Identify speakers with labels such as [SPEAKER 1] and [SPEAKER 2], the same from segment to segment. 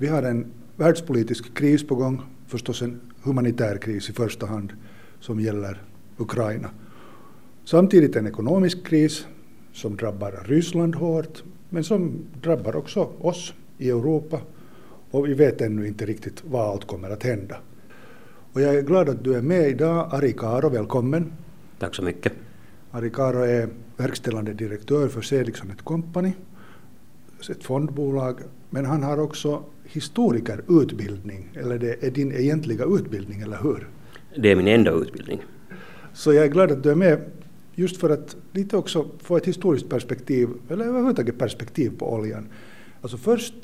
[SPEAKER 1] Vi har en världspolitisk kris på gång, förstås en humanitär kris i första hand som gäller Ukraina. Samtidigt en ekonomisk kris som drabbar Ryssland hårt men som drabbar också oss i Europa och vi vet ännu inte riktigt vad allt kommer att hända. Och jag är glad att du är med idag, Ari Karo, välkommen.
[SPEAKER 2] Tack så mycket.
[SPEAKER 1] Ari Karo är verkställande direktör för Sedliksson Company, ett fondbolag, men han har också historikerutbildning, eller det är din egentliga utbildning, eller hur?
[SPEAKER 2] Det är min enda utbildning.
[SPEAKER 1] Så jag är glad att du är med, just för att lite också få ett historiskt perspektiv, eller överhuvudtaget perspektiv på oljan. Alltså först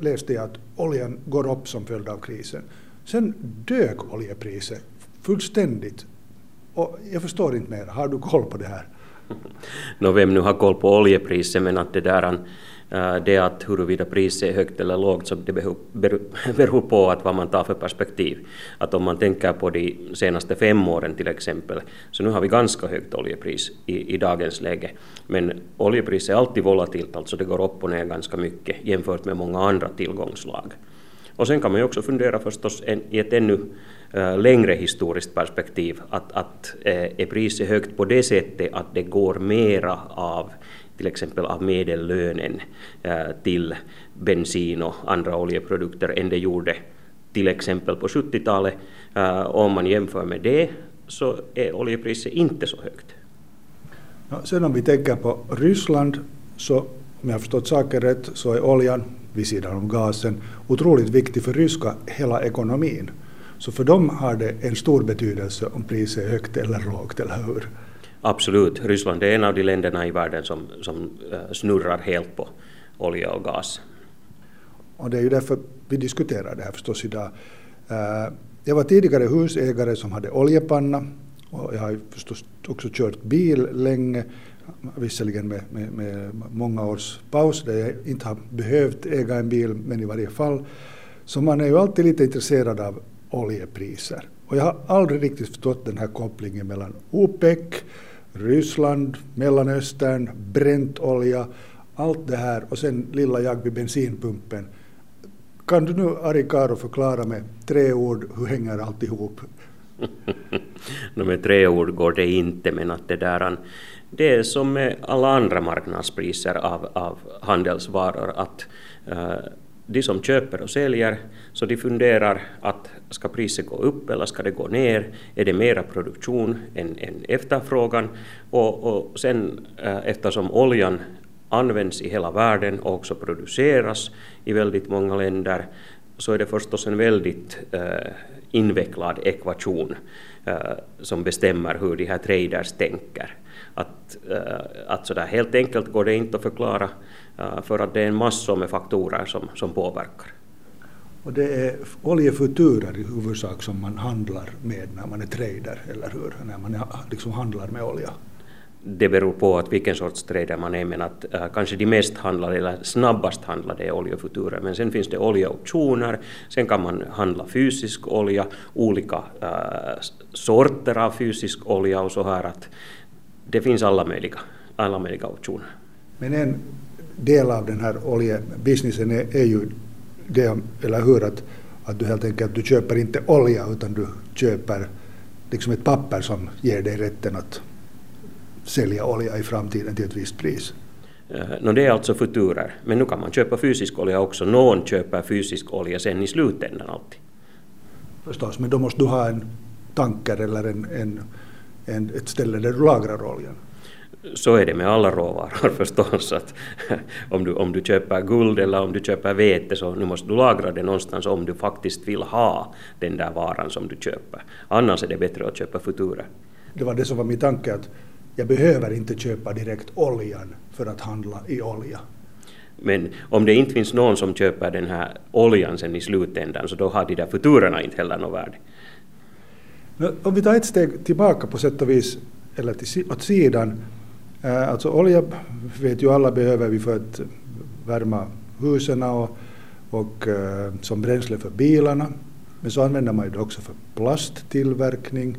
[SPEAKER 1] läste jag att oljan går upp som följd av krisen. Sen dök oljepriset fullständigt. Och jag förstår inte mer, har du koll på det här?
[SPEAKER 2] Nå, vem nu har koll på oljepriset, men att det där Eh, Eh, det att huruvida priset är högt eller lågt, så det beror på att vad man tar för perspektiv. Att om man tänker på de senaste fem åren till exempel, så nu har vi ganska högt oljepris i, i dagens läge. Men oljepriset är alltid volatilt, alltså det går upp och ner ganska mycket jämfört med många andra tillgångslag. Och sen kan man ju också fundera förstås en, i ett ännu eh, längre historiskt perspektiv, att, att eh, är priset högt på det sättet att det går mera av till exempel av medellönen eh, till bensin och andra oljeprodukter än det gjorde till exempel på 70-talet. Eh, om man jämför med det så är oljepriset inte så högt.
[SPEAKER 1] No, sen om vi tänker på Ryssland så om jag har förstått saken rätt så är oljan vid sidan om gasen otroligt viktig för ryska hela ekonomin. Så för dem har det en stor betydelse om priset är högt eller lågt, eller hur?
[SPEAKER 2] Absolut, Ryssland är en av de länderna i världen som, som eh, snurrar helt på olja och gas.
[SPEAKER 1] Och det är ju därför vi diskuterar det här förstås idag. Eh, jag var tidigare husägare som hade oljepanna och jag har förstås också kört bil länge, visserligen med, med, med många års paus där jag inte har behövt äga en bil, men i varje fall. Så man är ju alltid lite intresserad av oljepriser. Och jag har aldrig riktigt förstått den här kopplingen mellan OPEC Ryssland, Mellanöstern, bränt olja, allt det här och sen lilla jag vid bensinpumpen. Kan du nu, Ari Karo, förklara med tre ord hur hänger allt ihop?
[SPEAKER 2] no, med tre ord går det inte, men att det där det är som med alla andra marknadspriser av, av handelsvaror, att uh, de som köper och säljer, så de funderar att ska priset gå upp eller ska det gå ner? Är det mera produktion än, än efterfrågan? Och, och sen eh, eftersom oljan används i hela världen och också produceras i väldigt många länder så är det förstås en väldigt eh, invecklad ekvation eh, som bestämmer hur de här traders tänker. Att, eh, att sådär helt enkelt går det inte att förklara för att det är en massor med faktorer som, som påverkar.
[SPEAKER 1] Och det är oljefuturer i huvudsak som man handlar med när man är trader, eller hur? När man liksom handlar med olja.
[SPEAKER 2] Det beror på att vilken sorts trader man är, men att äh, kanske de mest handlade eller snabbast handlade är oljefuturer. Men sen finns det oljeoptioner, sen kan man handla fysisk olja, olika äh, sorter av fysisk olja och så här att det finns alla möjliga, alla möjliga optioner.
[SPEAKER 1] Men en del av den här oljebusinessen är, är ju det, eller hur, att, att du helt enkelt du köper inte olja utan du köper liksom ett papper som ger dig rätten att sälja olja i framtiden till ett visst pris.
[SPEAKER 2] Uh, no, det är alltså futurer, men nu kan man köpa fysisk olja också. Någon köper fysisk olja sen i slutändan alltid.
[SPEAKER 1] Förstås, men då måste du ha en tanker eller en, en, en, ett ställe där du lagrar oljan
[SPEAKER 2] så är det med alla råvaror förstås. Att om, du, om du köper guld eller om du köper vete så nu måste du lagra det någonstans om du faktiskt vill ha den där varan som du köper. Annars är det bättre att köpa futurer.
[SPEAKER 1] Det var det som var min tanke att jag behöver inte köpa direkt oljan för att handla i olja.
[SPEAKER 2] Men om det inte finns någon som köper den här oljan sen i slutändan så då har de där futurerna inte heller något värde.
[SPEAKER 1] Om vi tar ett steg tillbaka på sätt och vis, eller till, åt sidan, alltså olja vet ju alla behöver vi för att värma husen och, och som bränsle för bilarna. Men så använder man det också för plasttillverkning.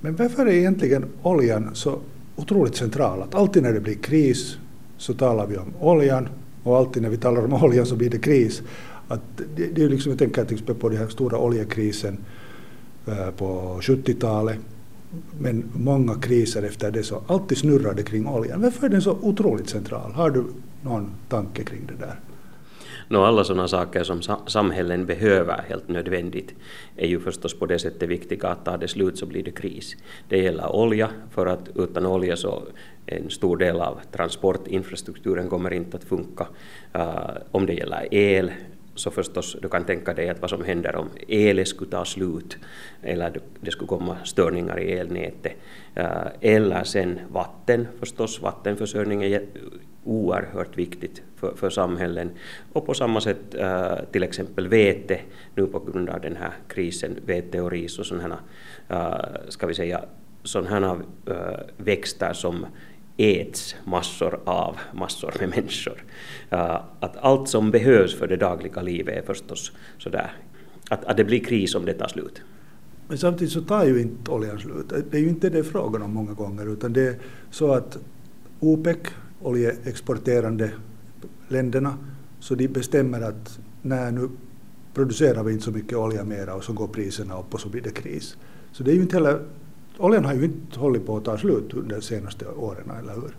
[SPEAKER 1] Men varför är egentligen oljan så otroligt central? Att alltid när det blir kris så talar vi om oljan och alltid när vi talar om oljan så blir det kris. Att det, det är liksom, jag tänker till exempel på den här stora oljekrisen på 70-talet men många kriser efter det så alltid snurrade kring oljan. Varför är den så otroligt central? Har du någon tanke kring det där?
[SPEAKER 2] No, alla sådana saker som samhällen behöver helt nödvändigt är ju förstås på det sättet viktiga att tar det slut så blir det kris. Det gäller olja, för att utan olja så en stor del av transportinfrastrukturen kommer inte att funka. Uh, om det gäller el så förstås du kan tänka dig att vad som händer om elen skulle ta slut eller det skulle komma störningar i elnätet. Eh, eller sen vatten förstås, vattenförsörjning är oerhört viktigt för, för samhällen. Och på samma sätt eh, till exempel vete, nu på grund av den här krisen, vete och ris och sådana här, ska vi säga, sådana växter som äts massor av massor med människor. Att allt som behövs för det dagliga livet är förstås sådär, att, att det blir kris om det tar slut.
[SPEAKER 1] Men samtidigt så tar ju inte oljan slut. Det är ju inte det frågan om många gånger, utan det är så att OPEC oljeexporterande länderna, så de bestämmer att när nu producerar vi inte så mycket olja mera och så går priserna upp och så blir det kris. Så det är ju inte heller, oljan har ju inte hållit på att ta slut under de senaste åren, eller hur?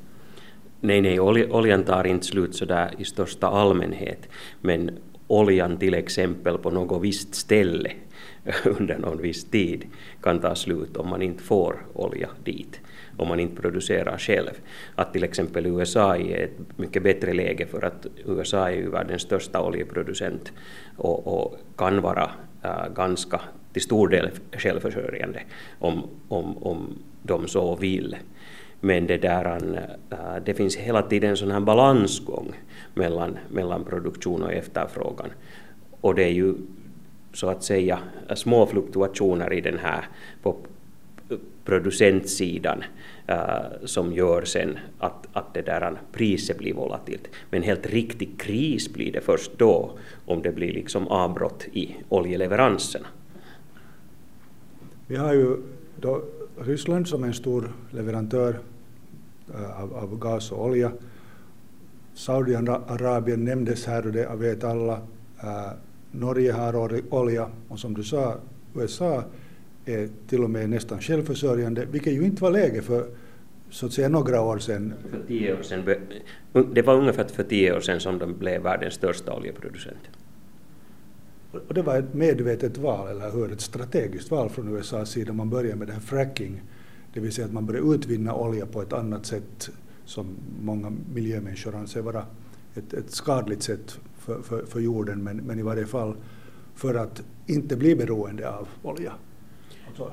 [SPEAKER 2] Nej, nej, oljan tar inte slut sådär i största allmänhet, men oljan till exempel på något visst ställe under någon viss tid kan ta slut om man inte får olja dit om man inte producerar själv. Att till exempel USA är ett mycket bättre läge för att USA är ju världens största oljeproducent och, och kan vara Äh, ganska till stor del självförsörjande om, om, om de så vill. Men det, där, äh, det finns hela tiden en sån här balansgång mellan, mellan produktion och efterfrågan. Och det är ju så att säga små fluktuationer i den här på producentsidan Eh, som gör sen att, att det där priset blir volatilt. Men helt riktig kris blir det först då om det blir liksom avbrott i oljeleveranserna.
[SPEAKER 1] Vi har ju då Ryssland som en stor leverantör eh, av, av, gas och olja. Saudiarabien nämndes här och det vet alla. Eh, Norge har olja och som du sa, USA är till och med nästan självförsörjande, vilket ju inte var läge för så att säga några år sedan.
[SPEAKER 2] För tio år sedan det var ungefär för tio år sedan som de blev världens största oljeproducent.
[SPEAKER 1] Och det var ett medvetet val, eller hur? Ett strategiskt val från USAs sida. Man började med det här fracking, det vill säga att man började utvinna olja på ett annat sätt som många miljömänniskor anser vara ett, ett skadligt sätt för, för, för jorden, men, men i varje fall för att inte bli beroende av olja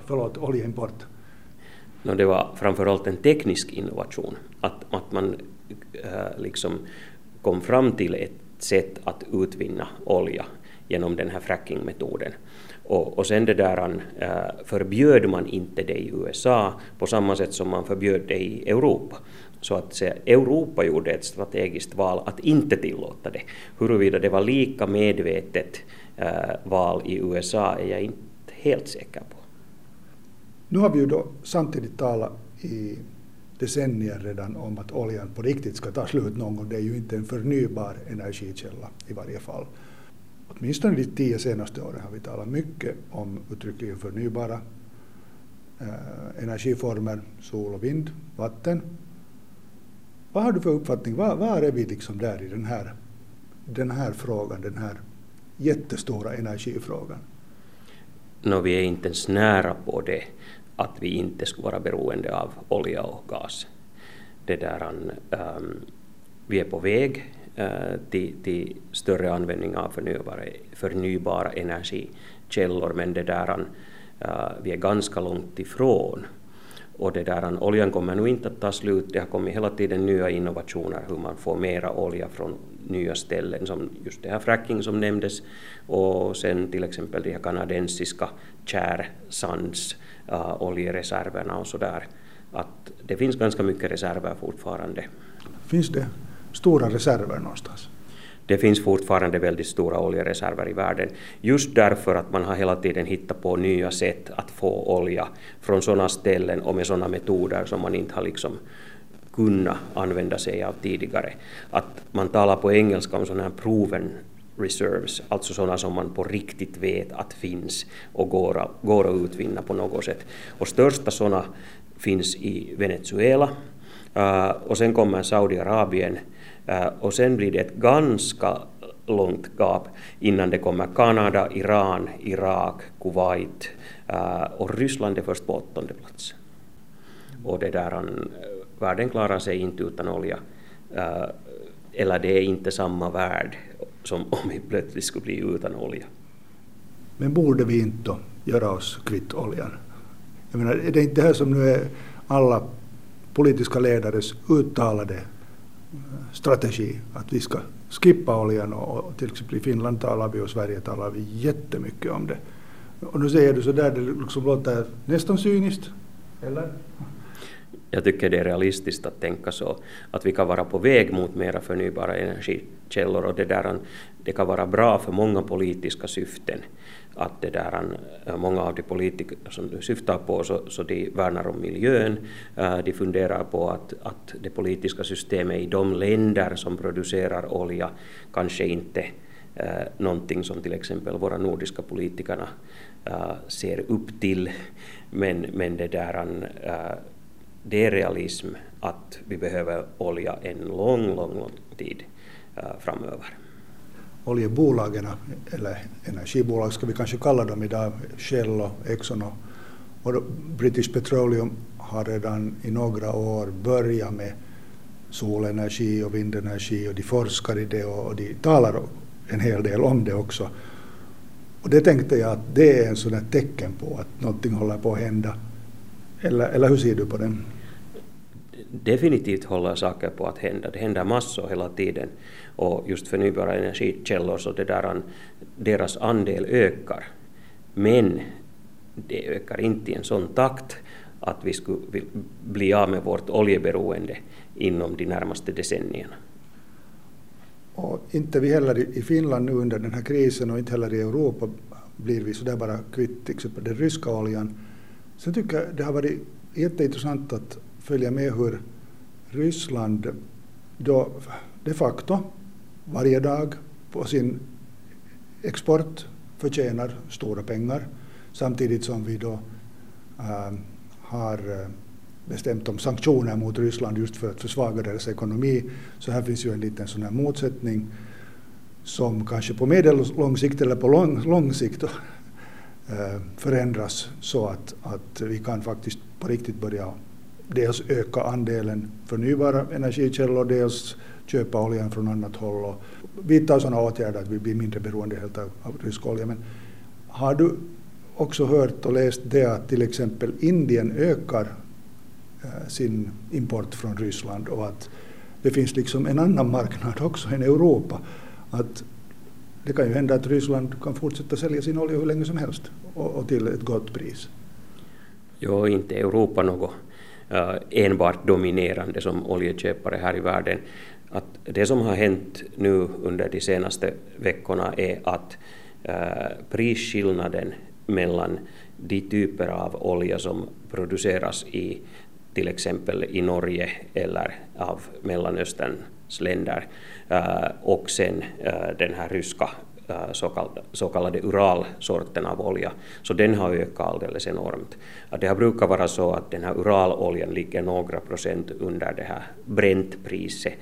[SPEAKER 1] förlåt, oljeimport?
[SPEAKER 2] No, det var framförallt en teknisk innovation, att, att man äh, liksom kom fram till ett sätt att utvinna olja genom den här frackingmetoden. Och, och sen det där äh, förbjöd man inte det i USA på samma sätt som man förbjöd det i Europa. Så att se, Europa gjorde ett strategiskt val att inte tillåta det. Huruvida det var lika medvetet äh, val i USA är jag inte helt säker på.
[SPEAKER 1] Nu har vi ju då samtidigt talat i decennier redan om att oljan på riktigt ska ta slut någon gång. Det är ju inte en förnybar energikälla i varje fall. Åtminstone de tio senaste åren har vi talat mycket om uttryckligen förnybara eh, energiformer, sol och vind, vatten. Vad har du för uppfattning? Var, var är vi liksom där i den här, den här frågan, den här jättestora energifrågan?
[SPEAKER 2] No, vi är inte ens nära på det att vi inte skulle vara beroende av olja och gas. Det där, um, vi är på väg uh, till, till, större användning av förnybara, förnybara energikällor men det där, uh, vi är ganska långt ifrån. Och det där, oljan kommer nu inte att ta slut. Det har kommit hela tiden nya innovationer hur man får mera olja från nya ställen som just det här fracking som nämndes och sen till exempel de här kanadensiska tjärsandsoljereserverna äh, uh, och sådär. Att det finns ganska mycket reserver fortfarande.
[SPEAKER 1] Finns det stora reserver någonstans?
[SPEAKER 2] Det finns fortfarande väldigt stora oljereserver i världen. Just därför att man har hela tiden hittat på nya sätt att få olja från sådana ställen och med sådana metoder som man inte har liksom kunnat använda sig av tidigare. Att man talar på engelska om sådana här proven reserves, alltså sådana som man på riktigt vet att finns och går, går att utvinna på något sätt. Och största sådana finns i Venezuela uh, och sen kommer Saudiarabien Äh, och sen blir det ett ganska långt gap innan det kommer Kanada, Iran, Irak, Kuwait äh, och Ryssland är först på åttonde plats. Och det där, äh, världen klarar sig inte utan olja. Eller det är inte samma värld som om vi plötsligt skulle bli utan olja.
[SPEAKER 1] Men borde vi inte göra oss kvitt oljan? Jag menar, är det inte det här som nu är alla politiska ledares uttalade strategi, att vi ska skippa oljan och till exempel i Finland talar vi och Sverige talar vi jättemycket om det. Och nu säger du så där, det liksom låter nästan cyniskt, eller?
[SPEAKER 2] Jag tycker det är realistiskt att tänka så, att vi kan vara på väg mot mera förnybara energikällor och det, där, det kan vara bra för många politiska syften att det där, eh, många av de politiker som du syftar på så, så de värnar om miljön, eh, de funderar på att, att det politiska systemet i de länder som producerar olja kanske inte eh, någonting som till exempel våra nordiska politikerna eh, ser upp till, men, men det där eh, det är realism att vi behöver olja en lång, lång, lång tid framöver
[SPEAKER 1] oljebolagen, eller energibolag ska vi kanske kalla dem idag, Shell och Exxon och, och British Petroleum har redan i några år börjat med solenergi och vindenergi och de forskar i det och, de talar en hel del om det också. Och det tänkte jag att det är en sån tecken på att någonting håller på att hända. Eller, eller hur ser du på det?
[SPEAKER 2] Definitivt håller saker på att hända. Det händer massor hela tiden. Och just förnybara energikällor, så det där, deras andel ökar. Men det ökar inte i en sån takt att vi skulle bli av med vårt oljeberoende inom de närmaste decennierna.
[SPEAKER 1] Och inte vi heller i Finland nu under den här krisen och inte heller i Europa blir vi sådär bara kvitt till exempel den ryska oljan. Sen tycker jag det har varit jätteintressant att följa med hur Ryssland då de facto varje dag på sin export förtjänar stora pengar samtidigt som vi då äh, har eh, bestämt om sanktioner mot Ryssland just för att försvaga deras ekonomi. Så här finns ju en liten sån här motsättning som kanske på medellång sikt eller på lång, lång sikt äh, förändras så att, att vi kan faktiskt på riktigt börja dels öka andelen förnybara energikällor, dels köpa oljan från annat håll och vidta sådana åtgärder att vi blir mindre beroende helt av, av rysk olja. Men har du också hört och läst det att till exempel Indien ökar eh, sin import från Ryssland och att det finns liksom en annan marknad också än Europa. Att det kan ju hända att Ryssland kan fortsätta sälja sin olja hur länge som helst och, och till ett gott pris.
[SPEAKER 2] Jo, inte Europa något Eh, enbart dominerande som oljeköpare här i världen. Att det som har hänt nu under de senaste veckorna är att eh, prisskillnaden mellan de typer av olja som produceras i till exempel i Norge eller av Mellanösterns länder eh, och sen den här ryska så kallade, så kallade uralsorten av olja, så den har ökat alldeles enormt. Det har brukat vara så att den här uraloljan ligger några procent under det här bräntpriset,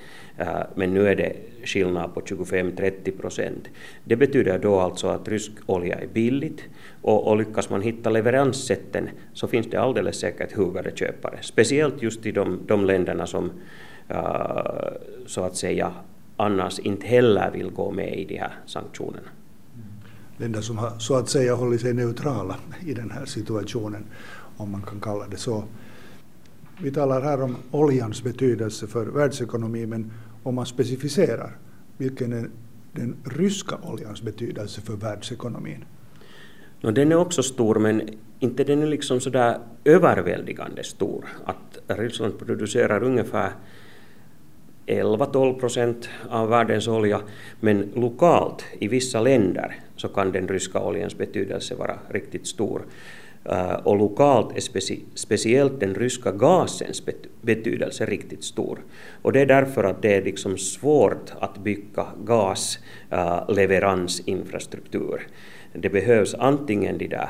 [SPEAKER 2] men nu är det skillnad på 25-30 procent. Det betyder då alltså att rysk olja är billigt och, och lyckas man hitta leveranssätten så finns det alldeles säkert hugade köpare, speciellt just i de, de länderna som så att säga annars inte heller vill gå med i de här sanktionerna.
[SPEAKER 1] Länder som har så att säga hållit sig neutrala i den här situationen, om man kan kalla det så. Vi talar här om oljans betydelse för världsekonomin, men om man specificerar, vilken är den ryska oljans betydelse för världsekonomin?
[SPEAKER 2] No, den är också stor, men inte den är liksom sådär överväldigande stor. Att Ryssland producerar ungefär 11-12 procent av världens olja, men lokalt i vissa länder så kan den ryska oljans betydelse vara riktigt stor. Eh, och lokalt är speci speciellt den ryska gasens betydelse riktigt stor. Och det är därför att det är liksom svårt att bygga gasleveransinfrastruktur. Eh, det behövs antingen de där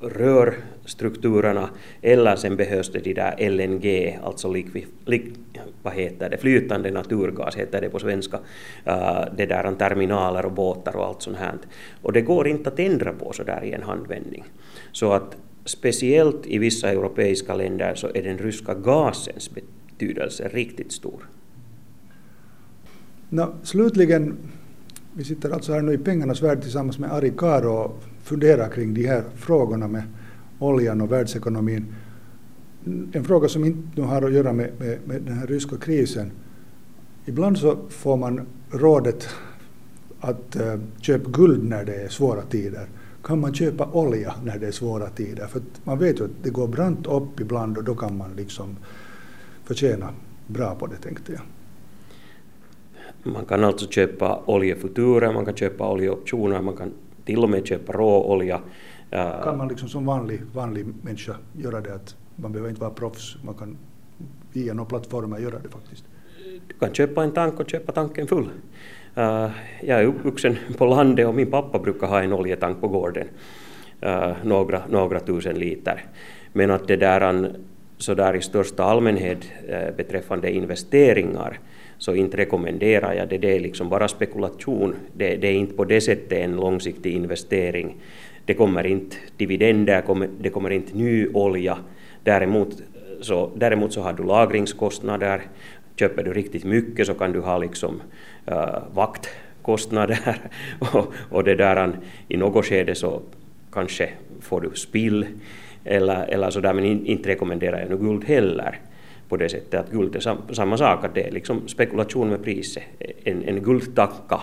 [SPEAKER 2] rör strukturerna, eller sen behövs det de där LNG, alltså likvi, lik, vad heter det, flytande naturgas heter det på svenska, äh, det där terminaler och båtar och allt sånt här. Och det går inte att ändra på så där i en handvändning. Så att speciellt i vissa europeiska länder så är den ryska gasens betydelse riktigt stor.
[SPEAKER 1] No, slutligen, vi sitter alltså här nu i pengarnas värld tillsammans med Ari Karo och funderar kring de här frågorna med oljan och världsekonomin. En fråga som inte har att göra med, med, med den här ryska krisen. Ibland så får man rådet att uh, köpa guld när det är svåra tider kan man köpa olja när det är svåra tider? För man vet ju att det går brant upp ibland och då kan man liksom förtjäna bra på det tänkte jag.
[SPEAKER 2] Man kan alltså köpa oljefuturer, man kan köpa oljeoptioner, man kan till och med köpa råolja.
[SPEAKER 1] Kan man liksom som vanlig, vanlig människa göra det? Att man behöver inte vara proffs, man kan via några plattformar göra det faktiskt.
[SPEAKER 2] Du kan köpa en tank och köpa tanken full. Uh, jag är uppvuxen på landet och min pappa brukar ha en oljetank på gården, uh, några, några tusen liter. Men att det där, så där i största allmänhet uh, beträffande investeringar så inte rekommenderar jag det. Det är liksom bara spekulation. Det, det, är inte på det sättet en långsiktig investering. Det kommer inte dividender, det kommer inte ny olja. Däremot så, däremot så har du lagringskostnader. Köper du riktigt mycket så kan du ha liksom äh, vaktkostnader. Och, och det där, i något skede så kanske får du spill eller, eller sådär, men inte rekommenderar jag nu guld heller på det sättet att guld är sam, samma sak, att det är liksom spekulation med priset. En, en guldtacka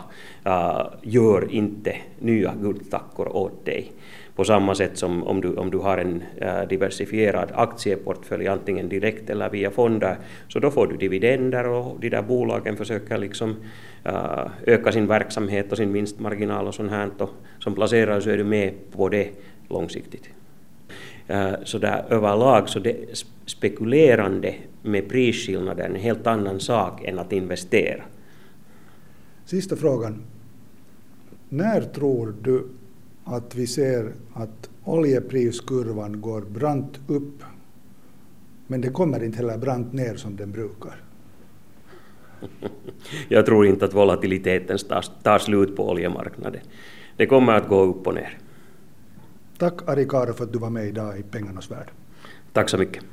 [SPEAKER 2] uh, gör inte nya guldtackor åt dig på samma sätt som om du, om du har en uh, diversifierad aktieportfölj antingen direkt eller via fonder så då får du dividender och de där bolagen försöker liksom uh, öka sin verksamhet och sin vinstmarginal och sånt här och som placerare så är du med på det långsiktigt. Uh, så där överlag så det spekulerande med prisskillnader är en helt annan sak än att investera.
[SPEAKER 1] Sista frågan. När tror du att vi ser att oljepriskurvan går brant upp men det kommer inte heller brant ner som den brukar.
[SPEAKER 2] Jag tror inte att volatiliteten tar, slut på oljemarknaden. Det kommer att gå upp och ner.
[SPEAKER 1] Tack Ari Karo för att du var med idag i Pengarnas värld.
[SPEAKER 2] Tack så mycket.